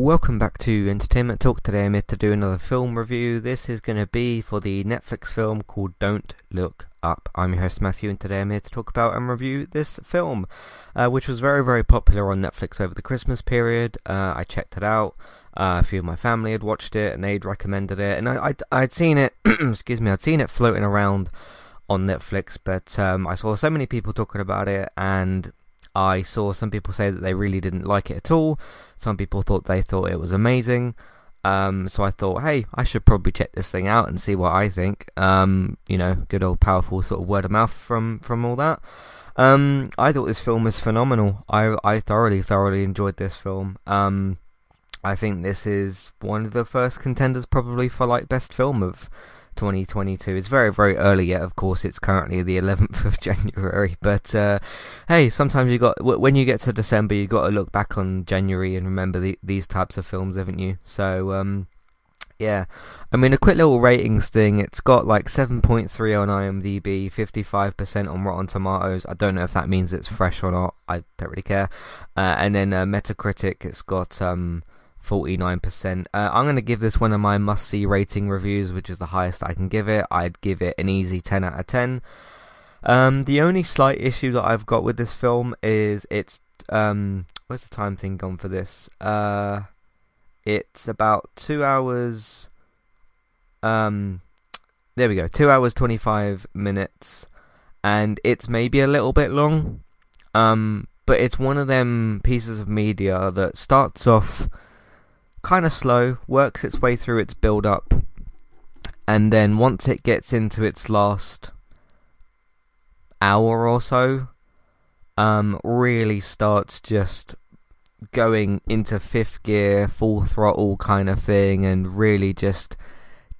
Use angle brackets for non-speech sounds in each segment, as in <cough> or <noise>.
Welcome back to Entertainment Talk. Today I'm here to do another film review. This is going to be for the Netflix film called Don't Look Up. I'm your host Matthew, and today I'm here to talk about and review this film, uh, which was very, very popular on Netflix over the Christmas period. Uh, I checked it out. Uh, a few of my family had watched it, and they'd recommended it, and I, I'd, I'd seen it. <clears throat> excuse me, I'd seen it floating around on Netflix, but um, I saw so many people talking about it, and I saw some people say that they really didn't like it at all. Some people thought they thought it was amazing. Um, so I thought, hey, I should probably check this thing out and see what I think. Um, you know, good old powerful sort of word of mouth from from all that. Um, I thought this film was phenomenal. I I thoroughly thoroughly enjoyed this film. Um, I think this is one of the first contenders probably for like best film of 2022. It's very, very early yet, of course. It's currently the 11th of <laughs> January. But uh, hey, sometimes you got when you get to December, you got to look back on January and remember the, these types of films, haven't you? So um, yeah, I mean, a quick little ratings thing. It's got like 7.3 on IMDb, 55% on Rotten Tomatoes. I don't know if that means it's fresh or not. I don't really care. Uh, and then uh, Metacritic, it's got um, 49%. Uh, I'm going to give this one of my must see rating reviews, which is the highest I can give it. I'd give it an easy 10 out of 10. Um, the only slight issue that I've got with this film is it's. Um, where's the time thing gone for this? Uh, it's about 2 hours. Um, there we go. 2 hours 25 minutes. And it's maybe a little bit long. Um, but it's one of them pieces of media that starts off kind of slow, works its way through its build up, and then once it gets into its last hour or so, um, really starts just going into fifth gear, full throttle kind of thing, and really just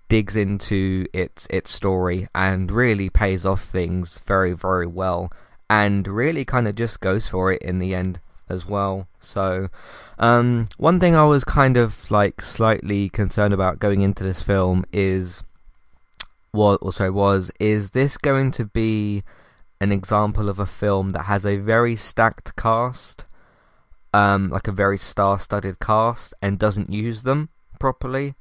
digs into its its story and really pays off things very very well, and really kind of just goes for it in the end as well. So, um, one thing I was kind of like slightly concerned about going into this film is what also was is this going to be an example of a film that has a very stacked cast, um, like a very star-studded cast, and doesn't use them properly,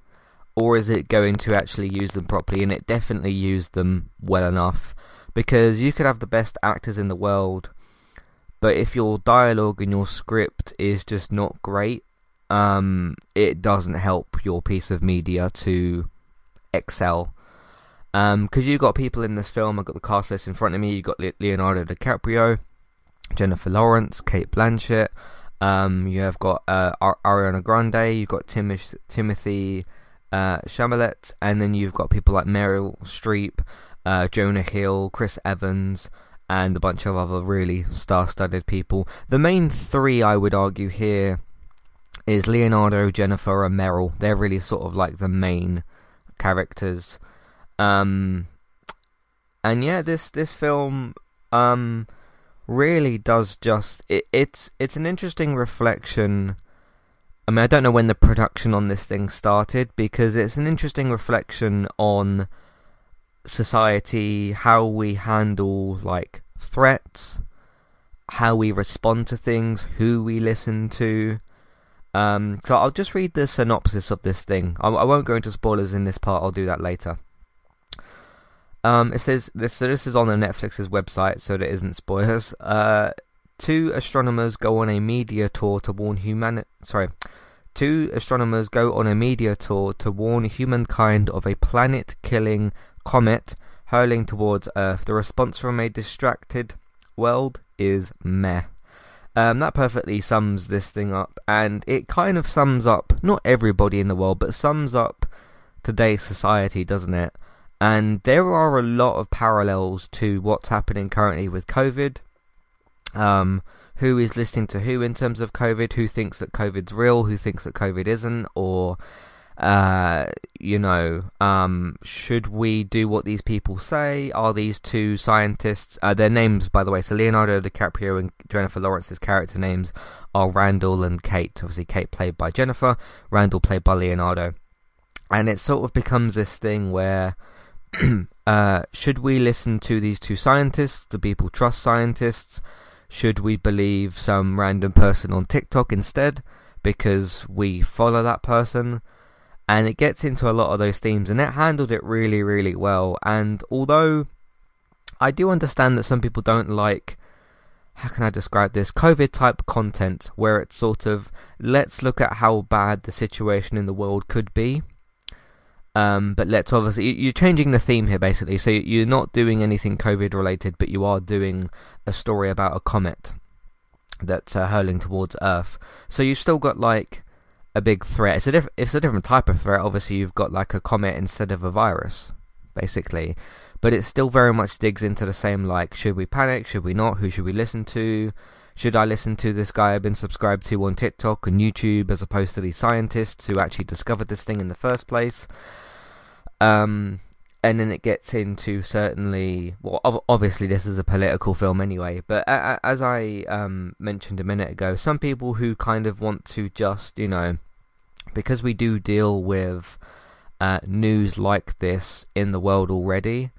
or is it going to actually use them properly? And it definitely used them well enough because you could have the best actors in the world but if your dialogue and your script is just not great, um, it doesn't help your piece of media to excel. Because um, you've got people in this film, I've got the cast list in front of me. You've got Leonardo DiCaprio, Jennifer Lawrence, Cate Blanchett. Um, you have got uh, Ariana Grande. You've got Tim- Timothy uh, Chalamet, and then you've got people like Meryl Streep, uh, Jonah Hill, Chris Evans and a bunch of other really star-studded people. The main three, I would argue here, is Leonardo, Jennifer, and Meryl. They're really sort of like the main characters. Um, and yeah, this this film um, really does just it, it's it's an interesting reflection. I mean, I don't know when the production on this thing started because it's an interesting reflection on society, how we handle like threats, how we respond to things, who we listen to. Um, so I'll just read the synopsis of this thing. I, I won't go into spoilers in this part. I'll do that later. Um, it says this. So this is on the Netflix's website, so there isn't spoilers. Uh, two astronomers go on a media tour to warn human. Sorry, two astronomers go on a media tour to warn humankind of a planet-killing comet hurling towards Earth. The response from a distracted world is meh. Um, that perfectly sums this thing up, and it kind of sums up not everybody in the world, but sums up today's society, doesn't it? And there are a lot of parallels to what's happening currently with COVID. Um, who is listening to who in terms of COVID? Who thinks that COVID's real? Who thinks that COVID isn't? Or uh, you know, um, should we do what these people say? Are these two scientists? Uh, their names, by the way, so Leonardo DiCaprio and Jennifer Lawrence's character names are Randall and Kate. Obviously, Kate played by Jennifer, Randall played by Leonardo, and it sort of becomes this thing where. <clears throat> uh, should we listen to these two scientists? Do people trust scientists? Should we believe some random person on TikTok instead? because we follow that person and it gets into a lot of those themes and it handled it really really well and although I do understand that some people don't like how can I describe this COVID type content where it's sort of let's look at how bad the situation in the world could be. Um, but let's obviously you're changing the theme here basically. So you're not doing anything COVID related, but you are doing a story about a comet that's uh, hurling towards Earth. So you've still got like a big threat. It's a it's a different type of threat. Obviously, you've got like a comet instead of a virus, basically. But it still very much digs into the same like should we panic? Should we not? Who should we listen to? Should I listen to this guy I've been subscribed to on TikTok and YouTube as opposed to these scientists who actually discovered this thing in the first place? Um and then it gets into certainly well obviously this is a political film anyway. But as I um, mentioned a minute ago some people who kind of want to just you know because we do deal with uh, news like this in the world already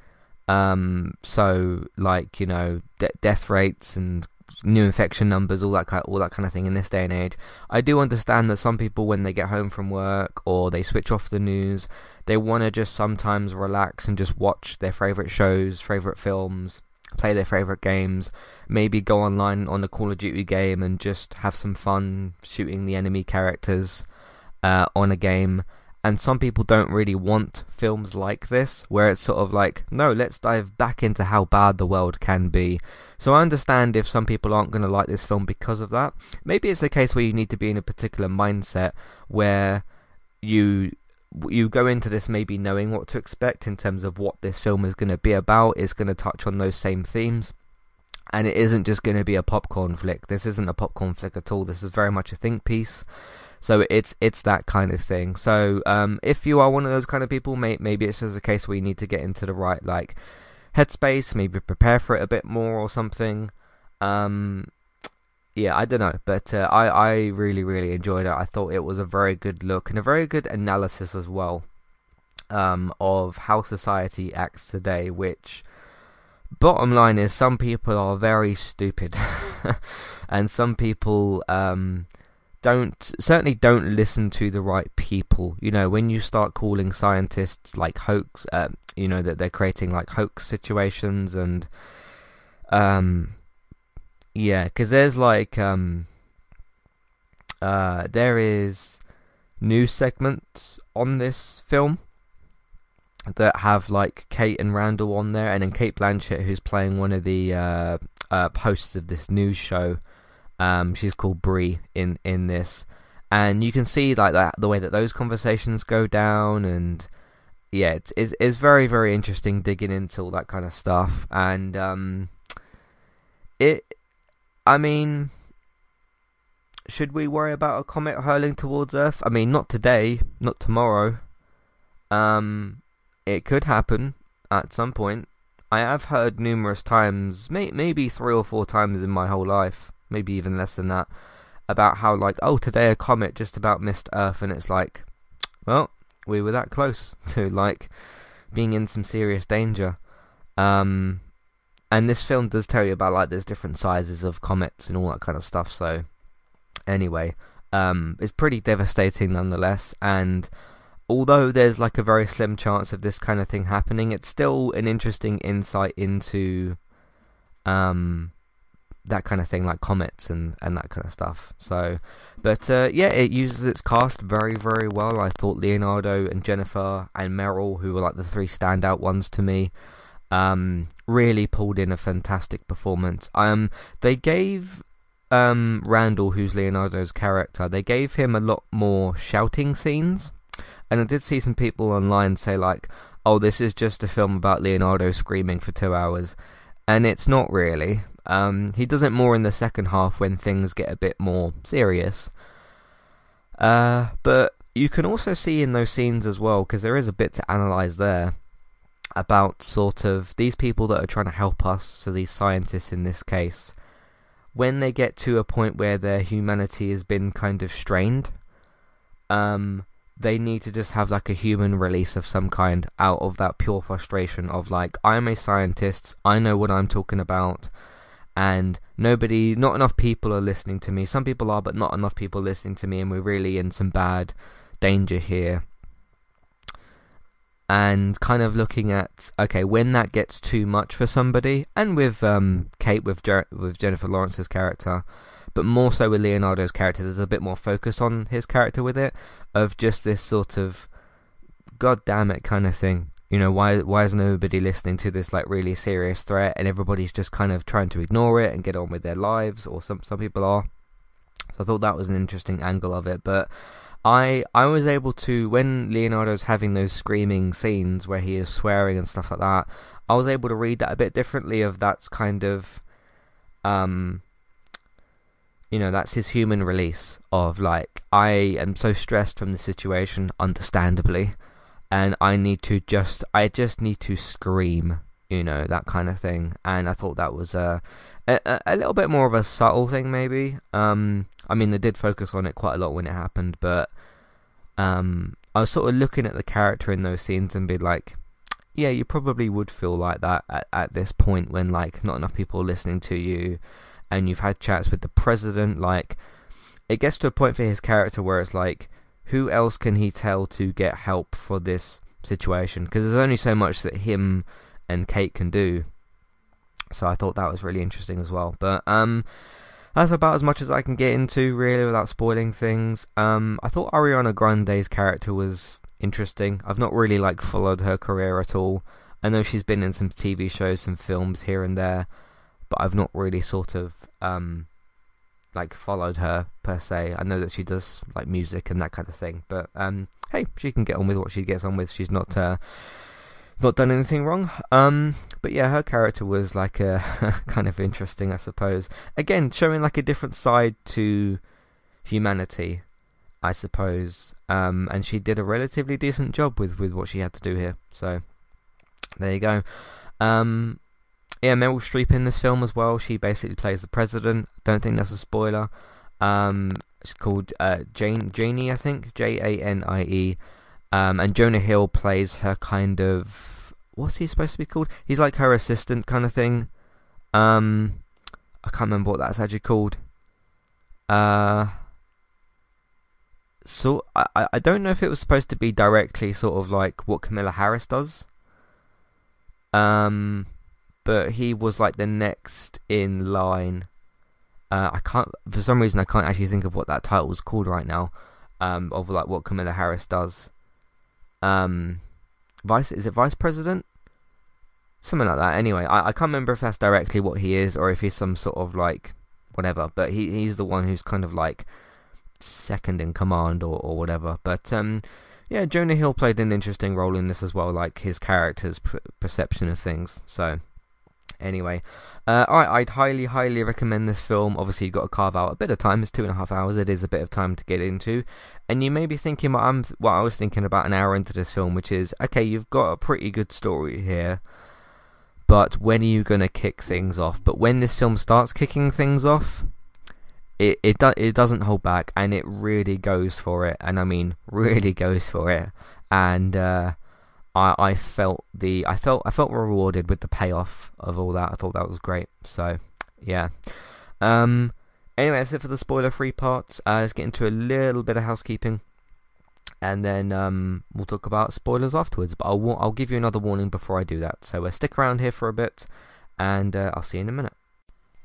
um, so like you know de- death rates and new infection numbers, all that kind, all that kind of thing in this day and age. I do understand that some people, when they get home from work or they switch off the news, they want to just sometimes relax and just watch their favorite shows, favorite films, play their favorite games, maybe go online on the Call of Duty game and just have some fun shooting the enemy characters uh, on a game. And some people don't really want films like this, where it's sort of like, no, let's dive back into how bad the world can be. So I understand if some people aren't going to like this film because of that. Maybe it's a case where you need to be in a particular mindset where you you go into this maybe knowing what to expect in terms of what this film is going to be about. It's going to touch on those same themes. And it isn't just going to be a popcorn flick. This isn't a popcorn flick at all. This is very much a think piece. So it's it's that kind of thing. So um, if you are one of those kind of people, may, maybe it's just a case where you need to get into the right like headspace, maybe prepare for it a bit more or something. Um, yeah, I don't know, but uh, I I really really enjoyed it. I thought it was a very good look and a very good analysis as well um, of how society acts today. Which bottom line is, some people are very stupid, <laughs> and some people um, don't certainly don't listen to the right people. You know, when you start calling scientists like hoax, uh, you know that they're creating like hoax situations and um yeah, because there's like um uh there is news segments on this film that have like Kate and Randall on there, and then Cate Blanchett, who's playing one of the uh, uh, hosts of this news show. Um, she's called Bree in in this, and you can see like that the way that those conversations go down, and yeah, it's it's, it's very very interesting digging into all that kind of stuff, and um, it, I mean, should we worry about a comet hurling towards Earth? I mean, not today, not tomorrow. Um, it could happen at some point. I have heard numerous times, may, maybe three or four times in my whole life, maybe even less than that, about how like, oh, today a comet just about missed Earth, and it's like, well, we were that close <laughs> to like being in some serious danger. Um, and this film does tell you about like there's different sizes of comets and all that kind of stuff. So anyway, um, it's pretty devastating nonetheless. And although there's like a very slim chance of this kind of thing happening, it's still an interesting insight into um that kind of thing, like comets and, and that kind of stuff. So, but uh, yeah, it uses its cast very, very well. I thought Leonardo and Jennifer and Meryl, who were like the three standout ones to me, um, really pulled in a fantastic performance. Um, they gave um, Randall, who's Leonardo's character, they gave him a lot more shouting scenes. And I did see some people online say like, "Oh, this is just a film about Leonardo screaming for two hours," and it's not really. Um, he does it more in the second half when things get a bit more serious. Uh, but you can also see in those scenes as well, because there is a bit to analyze there about sort of these people that are trying to help us, so these scientists in this case, when they get to a point where their humanity has been kind of strained, um, they need to just have like a human release of some kind out of that pure frustration of like, I'm a scientist, I know what I'm talking about and nobody, not enough people are listening to me. Some people are, but not enough people listening to me, and we're really in some bad danger here. And kind of looking at okay, when that gets too much for somebody, and with um, Kate, with Jer- with Jennifer Lawrence's character, but more so with Leonardo's character, there's a bit more focus on his character with it, of just this sort of god damn it kind of thing you know why why is nobody listening to this like really serious threat and everybody's just kind of trying to ignore it and get on with their lives or some some people are. So i thought that was an interesting angle of it but i i was able to when leonardo's having those screaming scenes where he is swearing and stuff like that i was able to read that a bit differently of that's kind of um you know that's his human release of like i am so stressed from the situation understandably and I need to just I just need to scream, you know, that kind of thing. And I thought that was a a, a little bit more of a subtle thing, maybe. Um, I mean, they did focus on it quite a lot when it happened, but um, I was sort of looking at the character in those scenes and be like, yeah, you probably would feel like that at, at this point when like not enough people are listening to you, and you've had chats with the president. Like, it gets to a point for his character where it's like who else can he tell to get help for this situation? Because there's only so much that him and Kate can do. So I thought that was really interesting as well. But um, that's about as much as I can get into really without spoiling things. Um, I thought Ariana Grande's character was interesting. I've not really like followed her career at all. I know she's been in some TV shows, some films here and there, but I've not really sort of um, like followed her per se. I know that she does like music and that kind of thing, but um, hey, she can get on with what she gets on with. She's not uh, not done anything wrong. Um, but yeah, her character was like a <laughs> kind of interesting, I suppose. Again, showing like a different side to humanity, I suppose. Um, and she did a relatively decent job with with what she had to do here. So there you go. Um, yeah, Meryl Streep in this film as well. She basically plays the president. Don't think that's a spoiler. Um, it's called uh, Jane Janie, I think J A N I E. Um, and Jonah Hill plays her kind of what's he supposed to be called? He's like her assistant kind of thing. Um, I can't remember what that's actually called. Uh, so I I don't know if it was supposed to be directly sort of like what Kamala Harris does. Um, but he was like the next in line. Uh, I can't for some reason I can't actually think of what that title was called right now. Um, of like what Kamala Harris does. Um, vice is it vice president? Something like that. Anyway, I, I can't remember if that's directly what he is or if he's some sort of like whatever. But he he's the one who's kind of like second in command or, or whatever. But um, yeah, Jonah Hill played an interesting role in this as well, like his character's perception of things. So Anyway, uh, I'd highly, highly recommend this film. Obviously, you've got to carve out a bit of time. It's two and a half hours. It is a bit of time to get into. And you may be thinking what, I'm, what I was thinking about an hour into this film, which is, okay, you've got a pretty good story here, but when are you going to kick things off? But when this film starts kicking things off, it it, do, it doesn't hold back, and it really goes for it. And I mean, really goes for it. And... Uh, I, I felt the I felt I felt rewarded with the payoff of all that. I thought that was great. So yeah. Um. Anyway, that's it for the spoiler-free part. Uh, let's get into a little bit of housekeeping, and then um, we'll talk about spoilers afterwards. But I'll I'll give you another warning before I do that. So uh, stick around here for a bit, and uh, I'll see you in a minute.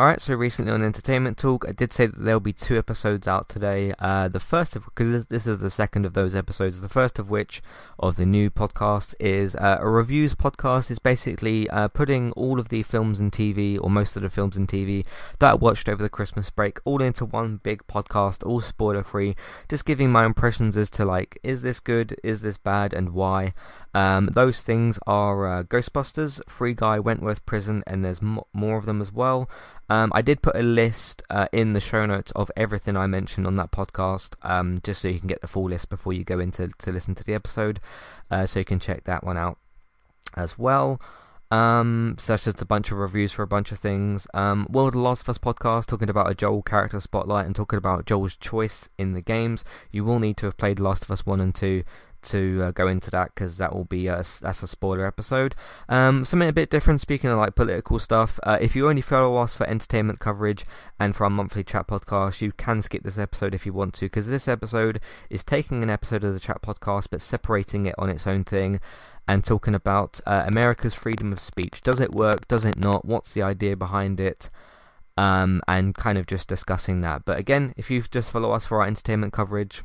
Alright, so recently on Entertainment Talk, I did say that there'll be two episodes out today. Uh, the first of, because this is the second of those episodes, the first of which, of the new podcast, is uh, a reviews podcast. is basically uh, putting all of the films and TV, or most of the films and TV, that I watched over the Christmas break, all into one big podcast, all spoiler free, just giving my impressions as to, like, is this good, is this bad, and why. Um, those things are uh, Ghostbusters, Free Guy, Wentworth Prison, and there's m- more of them as well. Um, I did put a list uh, in the show notes of everything I mentioned on that podcast, um, just so you can get the full list before you go into to listen to the episode, uh, so you can check that one out as well. Um, so that's just a bunch of reviews for a bunch of things. Um, World of Last of Us podcast talking about a Joel character spotlight and talking about Joel's choice in the games. You will need to have played Last of Us 1 and 2 to uh, go into that because that will be a, that's a spoiler episode. Um, something a bit different. Speaking of like political stuff, uh, if you only follow us for entertainment coverage and for our monthly chat podcast, you can skip this episode if you want to because this episode is taking an episode of the chat podcast but separating it on its own thing and talking about uh, America's freedom of speech. Does it work? Does it not? What's the idea behind it? Um, and kind of just discussing that. But again, if you just follow us for our entertainment coverage,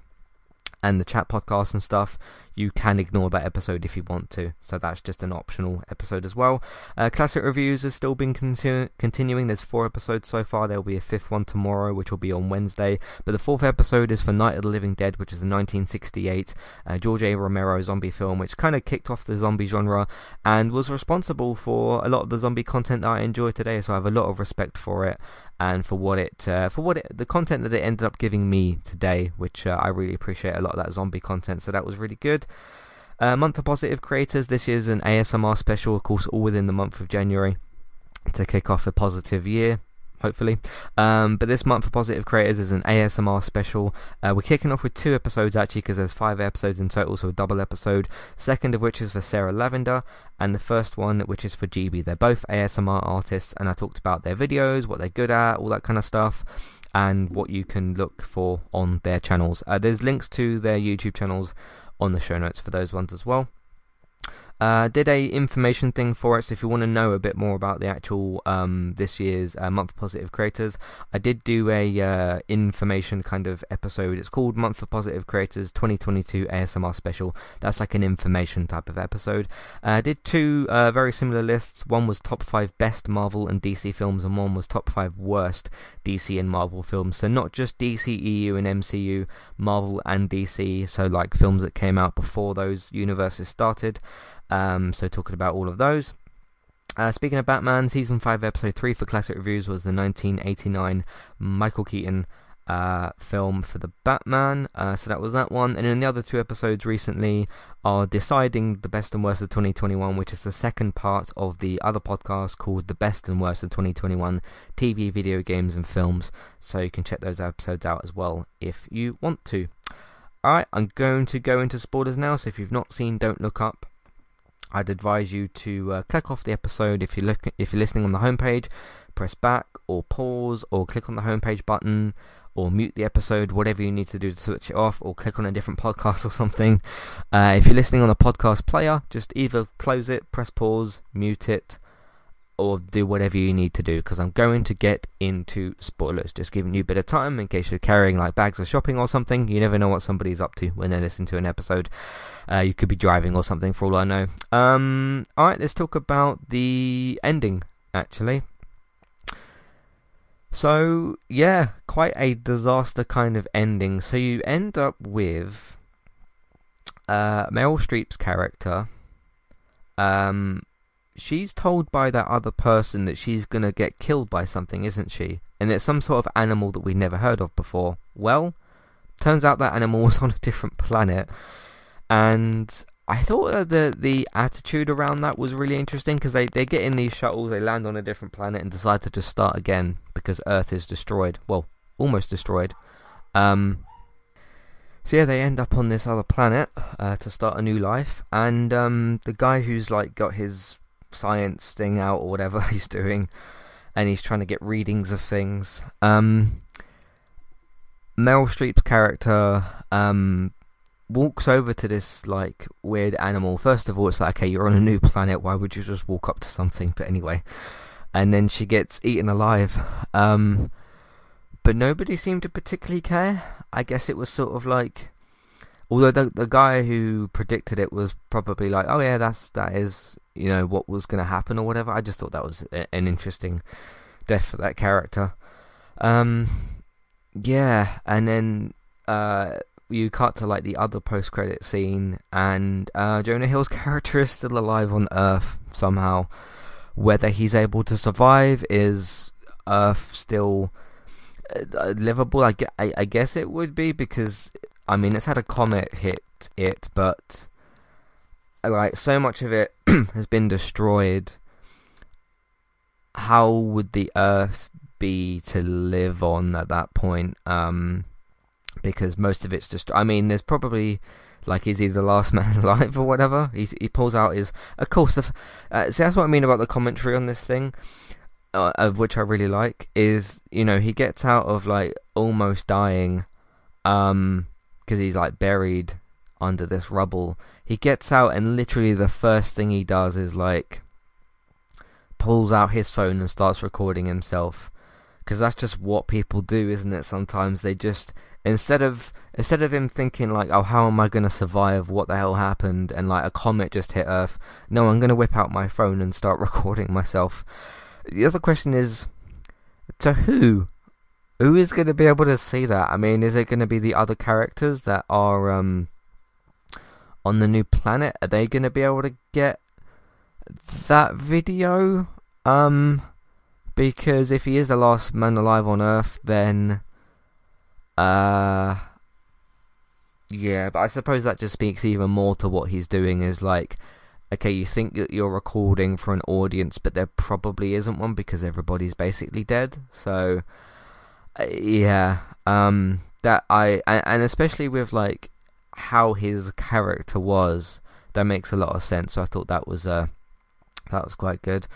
and the chat podcast and stuff, you can ignore that episode if you want to. So that's just an optional episode as well. Uh, classic reviews has still been continu- continuing. There's four episodes so far. There will be a fifth one tomorrow, which will be on Wednesday. But the fourth episode is for Night of the Living Dead, which is a 1968 uh, George A. Romero zombie film, which kind of kicked off the zombie genre and was responsible for a lot of the zombie content that I enjoy today. So I have a lot of respect for it and for what it uh, for what it, the content that it ended up giving me today, which uh, I really appreciate a lot of that zombie content. So that was really good. Uh, month of positive creators. This is an ASMR special, of course, all within the month of January to kick off a positive year hopefully. Um, but this month for Positive Creators is an ASMR special. Uh, we're kicking off with two episodes actually because there's five episodes in total, so a double episode. Second of which is for Sarah Lavender, and the first one which is for GB. They're both ASMR artists, and I talked about their videos, what they're good at, all that kind of stuff. And what you can look for on their channels. Uh, there's links to their YouTube channels on the show notes for those ones as well. Uh, did a information thing for us. If you want to know a bit more about the actual um, this year's uh, month for positive creators, I did do a uh, information kind of episode. It's called Month for Positive Creators 2022 ASMR Special. That's like an information type of episode. Uh, I did two uh, very similar lists. One was top five best Marvel and DC films, and one was top five worst DC and Marvel films. So not just DC, EU, and MCU, Marvel and DC. So like films that came out before those universes started. Um, so talking about all of those. Uh, speaking of Batman, season five, episode three for classic reviews was the 1989 Michael Keaton uh, film for the Batman. Uh, so that was that one. And then the other two episodes recently are deciding the best and worst of 2021, which is the second part of the other podcast called the best and worst of 2021 TV, video games, and films. So you can check those episodes out as well if you want to. Alright, I'm going to go into spoilers now. So if you've not seen Don't Look Up, I'd advise you to uh, click off the episode if you look if you're listening on the homepage, press back or pause or click on the homepage button or mute the episode, whatever you need to do to switch it off, or click on a different <laughs> podcast or something. Uh, if you're listening on a podcast player, just either close it, press pause, mute it, or do whatever you need to do because I'm going to get into spoilers. Just giving you a bit of time in case you're carrying like bags of shopping or something. You never know what somebody's up to when they listen to an episode. Uh, you could be driving or something for all I know. Um, all right, let's talk about the ending actually. So yeah, quite a disaster kind of ending. So you end up with uh, Meryl Streep's character. Um, she's told by that other person that she's gonna get killed by something, isn't she? And it's some sort of animal that we never heard of before. Well, turns out that animal <laughs> was on a different planet, and I thought that the the attitude around that was really interesting because they, they get in these shuttles, they land on a different planet, and decide to just start again because Earth is destroyed. Well, almost destroyed. Um, so yeah, they end up on this other planet uh, to start a new life, and um, the guy who's like got his science thing out or whatever <laughs> he's doing, and he's trying to get readings of things. Um, Meryl Streep's character um, walks over to this like weird animal. First of all, it's like, okay, you're on a new planet. Why would you just walk up to something? But anyway, and then she gets eaten alive. Um, but nobody seemed to particularly care. I guess it was sort of like, although the the guy who predicted it was probably like, oh yeah, that's that is you know what was going to happen or whatever. I just thought that was a, an interesting death for that character. Um, yeah, and then uh you cut to like the other post credit scene, and uh, Jonah Hill's <laughs> character is still alive on Earth somehow. Whether he's able to survive is Earth still uh, livable? I, I, I guess it would be because I mean it's had a comet hit it, but like so much of it <clears throat> has been destroyed. How would the Earth be to live on at that point? Um, because most of it's just. I mean, there's probably like is he the last <laughs> man alive or whatever? He he pulls out his. Of course, the. Uh, see, that's what I mean about the commentary on this thing, uh, of which I really like. Is you know he gets out of like almost dying, um, because he's like buried under this rubble. He gets out and literally the first thing he does is like pulls out his phone and starts recording himself because that's just what people do, isn't it? Sometimes they just instead of instead of him thinking like, oh, how am I gonna survive? What the hell happened? And like a comet just hit Earth. No, I'm gonna whip out my phone and start <laughs> recording myself. The other question is, to who? Who is going to be able to see that? I mean, is it going to be the other characters that are um, on the new planet? Are they going to be able to get that video? Um, because if he is the last man alive on Earth, then uh yeah, but I suppose that just speaks even more to what he's doing is like okay, you think that you're recording for an audience, but there probably isn't one because everybody's basically dead. So uh, yeah, um that I and, and especially with like how his character was, that makes a lot of sense. So I thought that was uh that was quite good.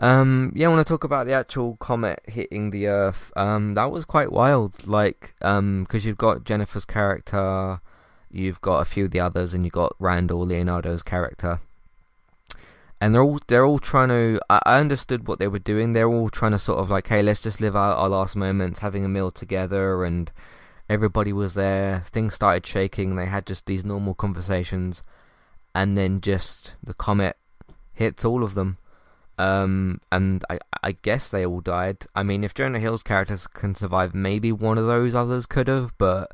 Um, yeah, I want to talk about the actual comet hitting the Earth. Um, that was quite wild. Like, um, because you've got Jennifer's character, you've got a few of the others, and you've got Randall Leonardo's character, and they're all they're all trying to. I, I understood what they were doing. They're all trying to sort of like, hey, let's just live out our last moments, having a meal together, and everybody was there. Things started shaking. They had just these normal conversations, and then just the comet hits all of them um, and I, I guess they all died. I mean, if Jonah Hill's characters can survive, maybe one of those others could have, but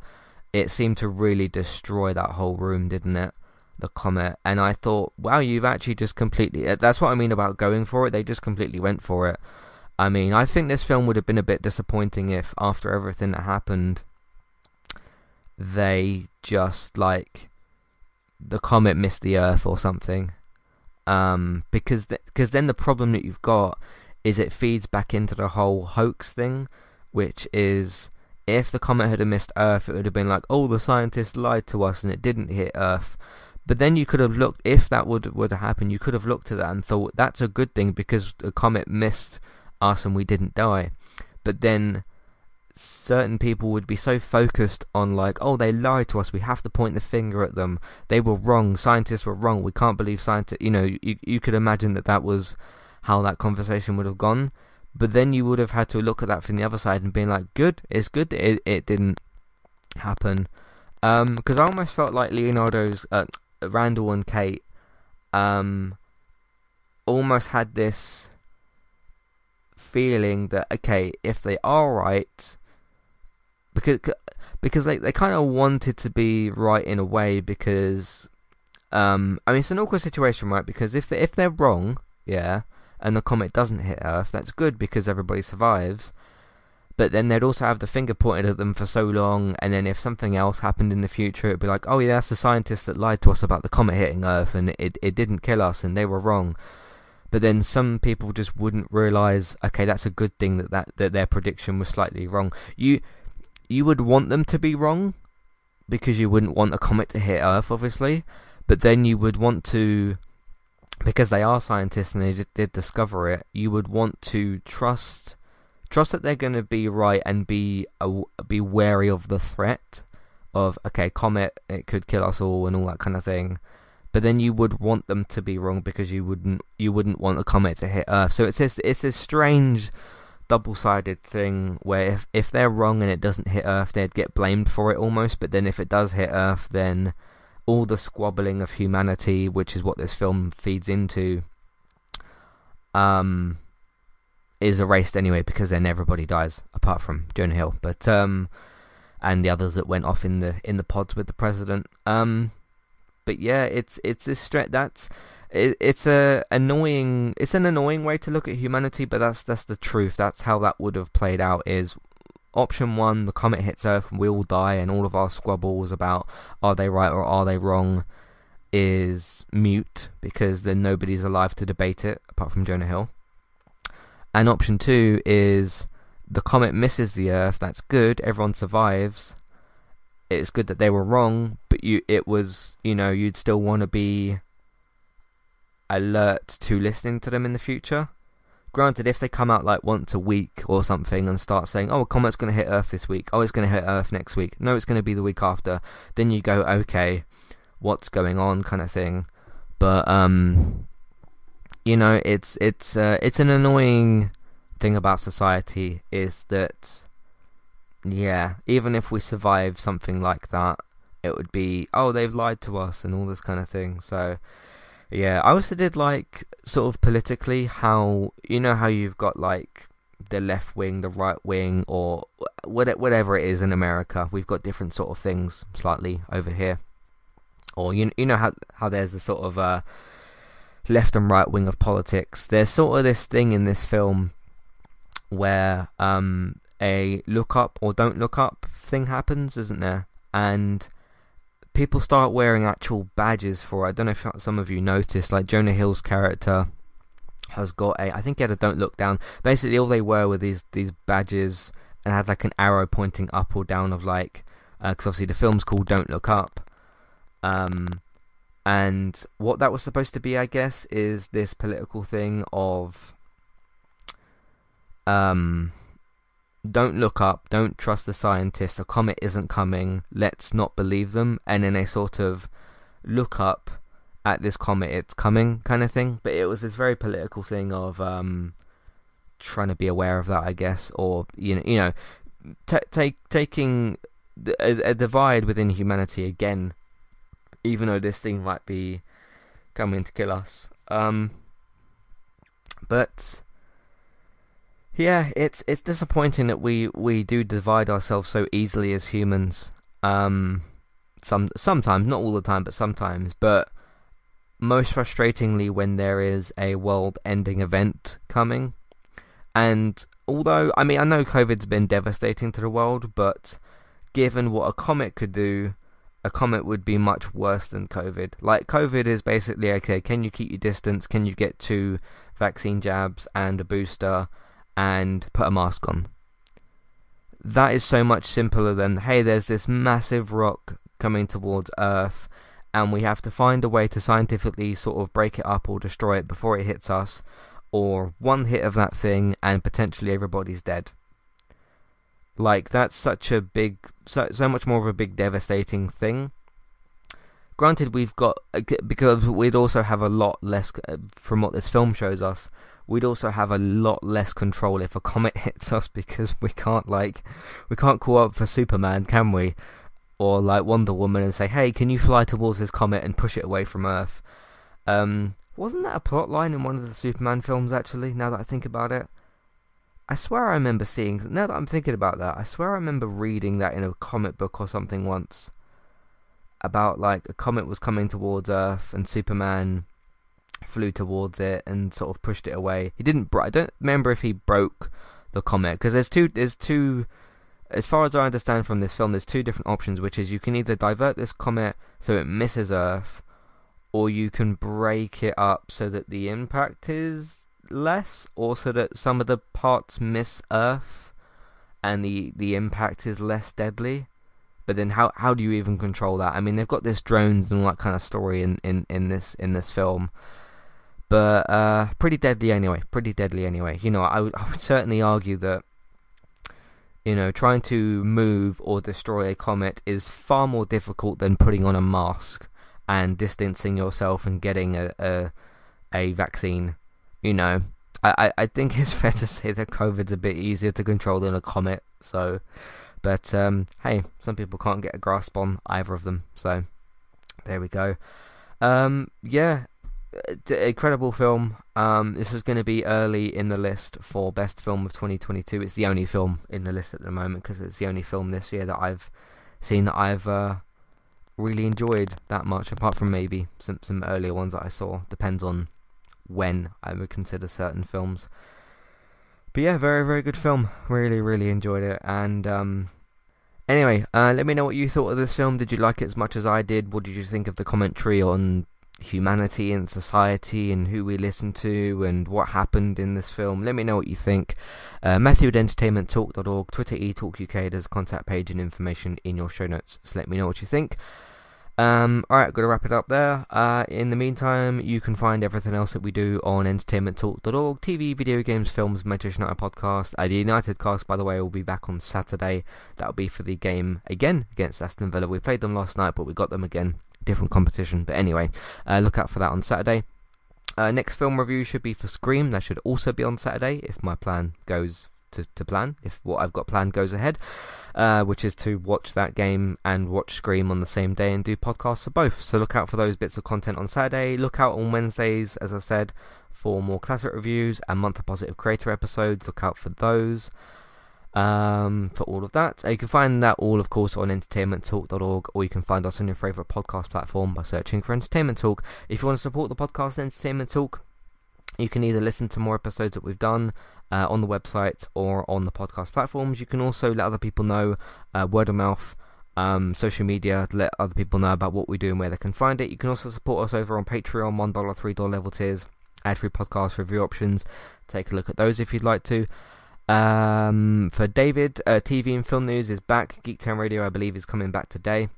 it seemed to really destroy that whole room, didn't it? The comet. And I thought, wow, you've actually just completely. Uh, that's what I mean about going for it. They just completely went for it. I mean, I think this film would have been a bit disappointing if, after everything that happened, they just, like, the comet missed the Earth or something um, because because th- then the problem that you've got is it feeds back into the whole hoax thing, which is if the comet had missed Earth, it would have been like, oh, the scientists lied to us and it didn't hit Earth. But then you could have looked, if that would would have happened, you could have looked at that and thought that's a good thing because the comet missed us and we didn't die. But then certain people would be so focused on like, oh, they lied to us. We have to point the finger at them. They were wrong. Scientists were wrong. We can't believe scientists. You know, you you could imagine that that was how that conversation would have gone. But then you would have had to look at that from the other side and being like, good, it's good that it, it didn't happen. Because um, I almost felt like Leonardo's, uh, Randall and Kate um, almost had this feeling that, okay, if they are right, because because they, they kind of wanted to be right in a way because um I mean it's an awkward situation right because if they, if they're wrong yeah and the comet doesn't hit Earth, that's good because everybody survives. But then they'd also have the finger pointed at them for so long, and then if something else happened in the future, it'd be like, oh yeah, that's the scientists that lied to us about the comet hitting Earth, and it it didn't kill us, and they were wrong. But then some people just wouldn't realize, okay, that's a good thing that, that, that their prediction was slightly wrong. You you would want them to be wrong because you wouldn't want a comet to hit Earth, obviously. But then you would want to because they are scientists and they did discover it, you would want to trust trust that they're going to be right and be uh, be wary of the threat of okay, comet it could kill us all and all that kind of thing. But then you would want them to be wrong because you wouldn't you wouldn't want a comet to hit Earth. So it's this it's this strange double-sided thing where if if they're wrong and it doesn't hit Earth, they'd get blamed for it almost. But then if it does hit Earth, then all the squabbling of humanity, which is what this film feeds into, um, is erased anyway because then everybody dies apart from Jonah Hill, but um, and the others that went off in the in the pods with the president. Um, but yeah, it's it's this stretch that's it, it's a annoying it's an annoying way to look at humanity, but that's that's the truth. That's how that would have played out. Is option one, the comet hits Earth and we all die, and all of our squabbles about are they right or are they wrong is mute because then nobody's alive to debate it apart from Jonah Hill. And option two is the comet misses the Earth. That's good. Everyone survives. It's good that they were wrong, but you it was you know you'd still want to be alert to listening to them in the future Granted, if they come out like once a week or something and start saying, "Oh, a comet's going to hit Earth this week. Oh, it's going to hit Earth next week. No, it's going to be the week after," then you go, "Okay, what's going on?" kind of thing. But um, you know, it's it's uh, it's an annoying thing about society is that yeah, even if we survive something like that, it would be oh they've lied to us and all this kind of thing. So yeah, I also did like sort of politically how you know how you've got like the left wing, the right wing, or whatever it is in America. We've got different sort of things slightly over here, or you you know how how there's the sort of uh, left and right wing of politics. There's sort of this thing in this film where um, a look up or don't look up thing happens, isn't there? And people start wearing actual badges for it. I don't know if some of you noticed, like Jonah Hill's character has got a, I think he had a don't look down. Basically, all they were were these these badges and had like an arrow pointing up or down of like, because uh, obviously the film's called Don't Look Up. Um, and what that was supposed to be, I guess, is this political thing of, um, don't look up, don't trust the scientists, a comet isn't coming, let's not believe them, and then they sort of look up at this comet, it's coming kind of thing. But it was this very political thing of um, trying to be aware of that, I guess, or you know, you know, t- take taking a, a divide within humanity again, even though this thing might be coming to kill us. Um, but yeah, it's it's disappointing that we, we do divide ourselves so easily as humans. Um, some sometimes, not all the time, but sometimes. But most frustratingly, when there is a world-ending event coming, and although I mean I know COVID's been devastating to the world, but given what a comet could do, a comet would be much worse than COVID. Like COVID is basically okay. Can you keep your distance? Can you get two vaccine jabs and a booster? And put a mask on. That is so much simpler than, hey, there's this massive rock coming towards Earth, and we have to find a way to scientifically sort of break it up or destroy it before it hits us, or one hit of that thing and potentially everybody's dead. Like, that's such a big, so, so much more of a big devastating thing. Granted, we've got, because we'd also have a lot less, uh, from what this film shows us, we'd also have a lot less control if a comet <laughs> hits us because we can't like we can't call up for Superman, can we? Or like Wonder Woman and say, "Hey, can you fly towards this comet and push it away from Earth?" Um, wasn't that a plot line in one of the Superman films? Actually, now that I think about it, I swear I remember seeing. Now that I'm thinking about that, I swear I remember reading that in a comic book or something once about like a comet was coming towards Earth and Superman flew towards it and sort of pushed it away. He didn't. I don't remember if he broke the comet because there's two. There's two. As far as I understand from this film, there's two different options, which is you can either divert this comet so it misses Earth, or you can break it up so that the impact is less, or so that some of the parts miss Earth, and the the impact is less deadly. But then how how do you even control that? I mean, they've got this drones and all that kind of story in, in, in this in this film, but uh, pretty deadly anyway. Pretty deadly anyway. You know, I would <laughs> would certainly argue that you know trying to move or destroy a comet is far more difficult than putting on a mask and distancing yourself and getting a a, a vaccine. You know, I, I think <laughs> it's fair to say that COVID's a bit easier to control than a comet. So but um, hey, some people can't get a grasp on either of them. So there we go. Um, yeah, incredible film. Um, this is going to be early in the list for best film of 2022. It's the only film in the list at the moment because it's the only film this year that I've seen that I've uh, really enjoyed that much. Apart from maybe some some earlier ones that I saw. Depends on when I would consider certain films. But yeah, very very good film. Really really enjoyed it. And um, Anyway, uh, let me know what you thought of this film. Did you like it as much as I did? What did you think of the commentary on humanity and society and who we listen to and what happened in this film? Let me know what you think. Uh, Matthew at entertainmenttalk.org, Twitter eTalkUK, there's a contact page and information in your show notes. So let me know what you think. Um, alright, got to wrap it up there. Uh, in the meantime, you can find everything else that we do on entertainmenttalk.org TV, video games, films, Manchester United podcast. Uh, the United cast, by the way, will be back on Saturday. That'll be for the game again against Aston Villa. We played them last night, but we got them again. Different competition. But anyway, uh, look out for that on Saturday. Uh, next film review should be for Scream. That should also be on Saturday if my plan goes to, to plan, if what I've got planned goes ahead uh, which is to watch that game and watch Scream on the same day and do podcasts for both. So look out for those bits of content on Saturday. Look out on Wednesdays, as I said, for more classic reviews and month of positive creator episodes. Look out for those. Um, for all of that. Uh, you can find that all, of course, on entertainmenttalk.org, or you can find us on your favourite podcast platform by searching for Entertainment Talk. If you want to support the podcast Entertainment Talk, you can either listen to more episodes that we've done uh, on the website or on the podcast platforms. You can also let other people know, uh, word of mouth, um, social media, let other people know about what we do and where they can find it. You can also support us over on Patreon, $1, $3 level tiers, ad free podcast review options. Take a look at those if you'd like to. Um, for David, uh, TV and film news is back. Geektown Radio, I believe, is coming back today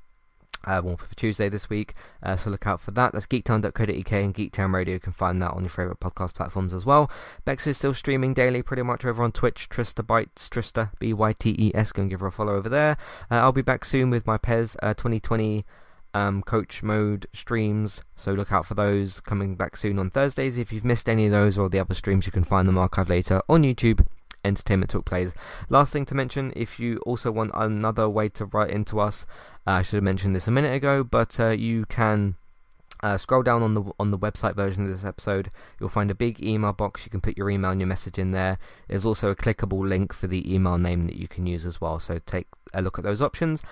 uh, one for Tuesday this week. Uh, so look out for that. That's geektown.co.uk and Geektown Radio. You can find that on your favourite podcast platforms as well. Bex is still streaming daily pretty much over on Twitch. Trista Bytes, Trista, B Y T E S. Go and give her a follow over there. Uh, I'll be back soon with my PES 2020 uh, um, coach mode streams. So look out for those coming back soon on Thursdays. If you've missed any of those or the other streams, you can find them archived later on YouTube Entertainment Talk Plays. Last thing to mention, if you also want another way to write into us, uh, I should have mentioned this a minute ago, but uh, you can uh, scroll down on the on the website version of this episode. You'll find a big email box. You can put your email and your message in there. There's also a clickable link for the email name that you can use as well. So take a look at those options.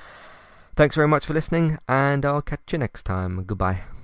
Thanks very much for listening, and I'll catch you next time. Goodbye.